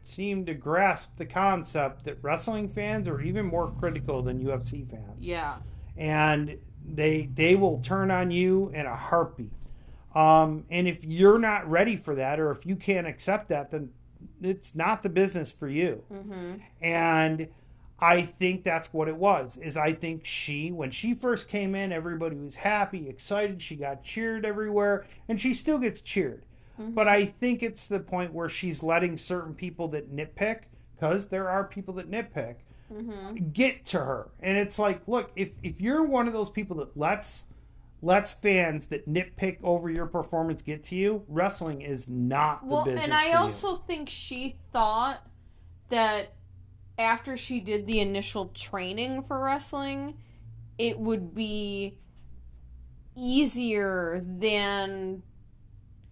seem to grasp the concept that wrestling fans are even more critical than UFC fans.
Yeah.
And they they will turn on you in a heartbeat. Um, and if you're not ready for that or if you can't accept that, then it's not the business for you.
Mm-hmm.
And I think that's what it was. Is I think she, when she first came in, everybody was happy, excited. She got cheered everywhere, and she still gets cheered.
Mm-hmm.
But I think it's the point where she's letting certain people that nitpick, because there are people that nitpick,
Mm-hmm.
get to her. And it's like, look, if if you're one of those people that lets lets fans that nitpick over your performance get to you, wrestling is not the
Well,
business.
and I also think she thought that after she did the initial training for wrestling, it would be easier than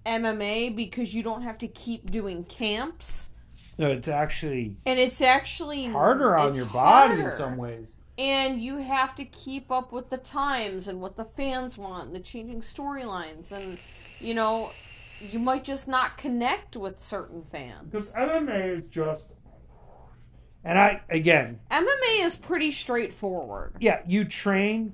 MMA because you don't have to keep doing camps.
No, it's actually
And it's actually
harder on your body in some ways.
And you have to keep up with the times and what the fans want and the changing storylines and you know, you might just not connect with certain fans.
Because MMA is just. And I again,
MMA is pretty straightforward.
yeah, you train.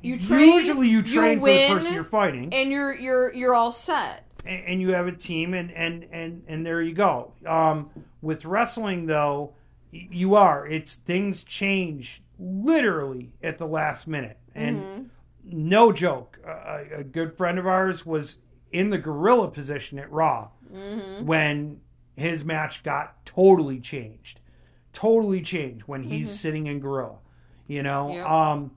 You train,
Usually, you
you
train for the person you're fighting,
And you're you're you're all set.
and, and you have a team, and and and and there you go. Um, with wrestling, though, you are. It's things change literally at the last minute, and
Mhm.
no joke. A, a good friend of ours was in the gorilla position at Raw
Mhm.
when his match got totally changed. Totally changed when he's
Mhm.
sitting in gorilla. You know?
Yep.
Um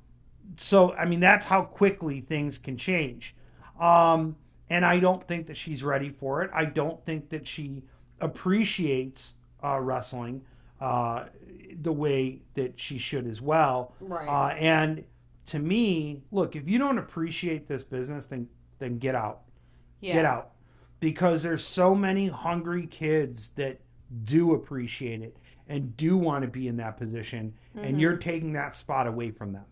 so I mean that's how quickly things can change. Um and I don't think that she's ready for it. I don't think that she appreciates uh, wrestling uh, the way that she should as well.
Right.
Uh, and to me, look, if you don't appreciate this business, then then get out
yeah.
get out because there's so many hungry kids that do appreciate it and do want to be in that position, and you're taking that spot away from them.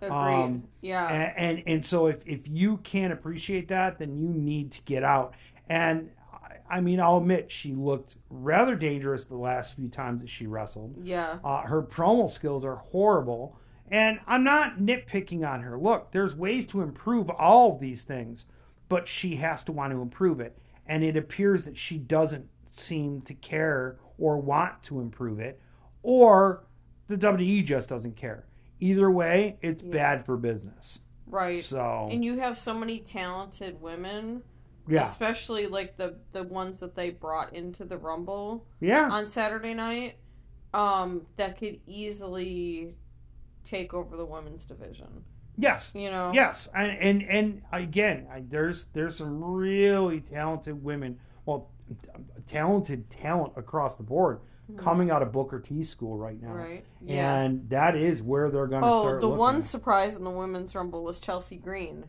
Agreed.
Um,
yeah.
And, and and so if if you can't appreciate that, then you need to get out. And I- I mean, I'll admit she looked rather dangerous the last few times that she wrestled.
yeah.
Uh, her promo skills are horrible. And I'm not nitpicking on her. Look, there's ways to improve all of these things, but she has to want to improve it. And it appears that she doesn't seem to care or want to improve it, or the WWE just doesn't care. Either way, it's
Yeah.
bad for business.
Right.
So,
And you have so many talented women,
yeah.
especially like the the ones that they brought into the Rumble
Yeah.
on Saturday night, um, that could easily take over the women's division.
Yes.
You know.
Yes, and and, and again, I, there's there's some really talented women, well, talented talent across the board coming out of Booker T school right now,
Mm-hmm. Right. Yeah.
and that is where they're going to
Oh,
start.
the
looking.
one surprise in the women's rumble was Chelsea Green.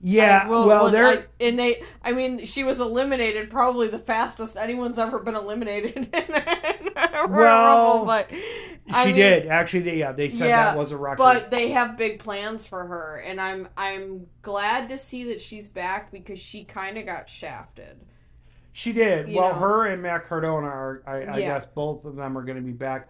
yeah,
I
well, they're
I- and they, I mean, she was eliminated probably the fastest anyone's ever been eliminated [LAUGHS] in a
Well,
Rumble, but
she
mean,
did actually. They, yeah, they said
Yeah,
that was a record.
But they have big plans for her, and I'm I'm glad to see that she's back because she kind of got shafted.
She did. Well,
know.
her and Matt Cardona are. I, I
Yeah.
guess both of them are going to be back.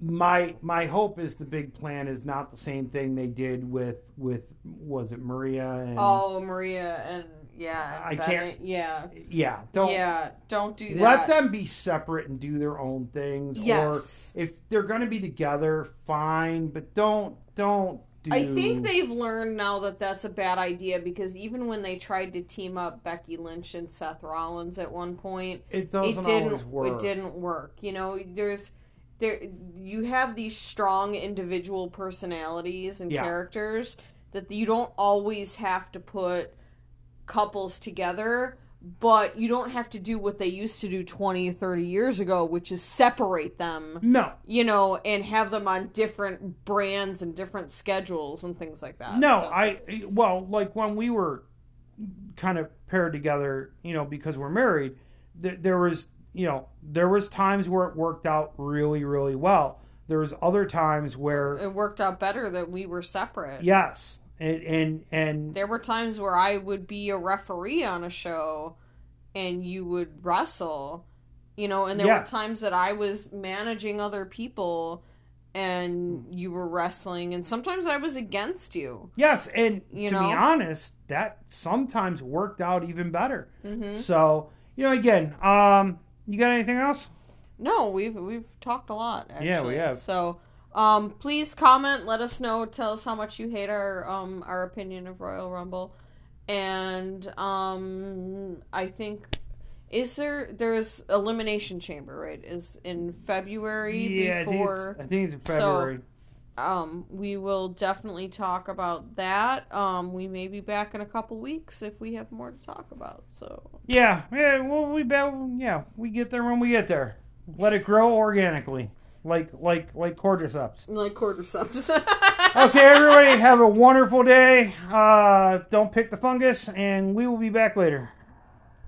My my hope is the big plan is not the same thing they did with with was it Maria and
Oh, Maria and yeah,
I can't-
Yeah,
yeah don't
yeah. Don't do that.
let them be separate and do their own things.
Yes.
Or if they're going to be together, fine, but don't don't do.
I think they've learned now that that's a bad idea because even when they tried to team up Becky Lynch and Seth Rollins at one point,
it doesn't
it didn't
always work.
it didn't work. You know, there's there you have these strong individual personalities and
Yeah.
characters that you don't always have to put couples together but you don't have to do what they used to do 20 30 years ago which is separate them
No,
you know and have them on different brands and different schedules and things like that
no,
So-
I well, like when we were kind of paired together, you know, because we're married, th- there was, you know, there was times where it worked out really, really well. There was other times where,
it worked out better that we were separate.
Yes, and and and
There were times where I would be a referee on a show and you would wrestle, you know, and there
Yeah.
were times that I was managing other people and you were wrestling and sometimes I was against you.
yes, and
You
to be
know?
honest, that sometimes worked out even better.
hmm
So, you know, again, um, you got anything else?
No, we've we've talked a lot actually.
Yeah, we have.
So, um please comment, let us know, tell us how much you hate our um our opinion of Royal Rumble. And um I think is there there's elimination chamber, right? Is in February
yeah,
before
I think it's, I think it's in
So-
February.
um we will definitely talk about that. Um we may be back in a couple weeks if we have more to talk about. So
yeah, yeah, well, we bet, yeah, we get there when we get there. Let it grow organically, like like like cordyceps.
like subs. [LAUGHS]
Okay, everybody, [LAUGHS] have a wonderful day. Uh, don't pick the fungus, and we will be back later.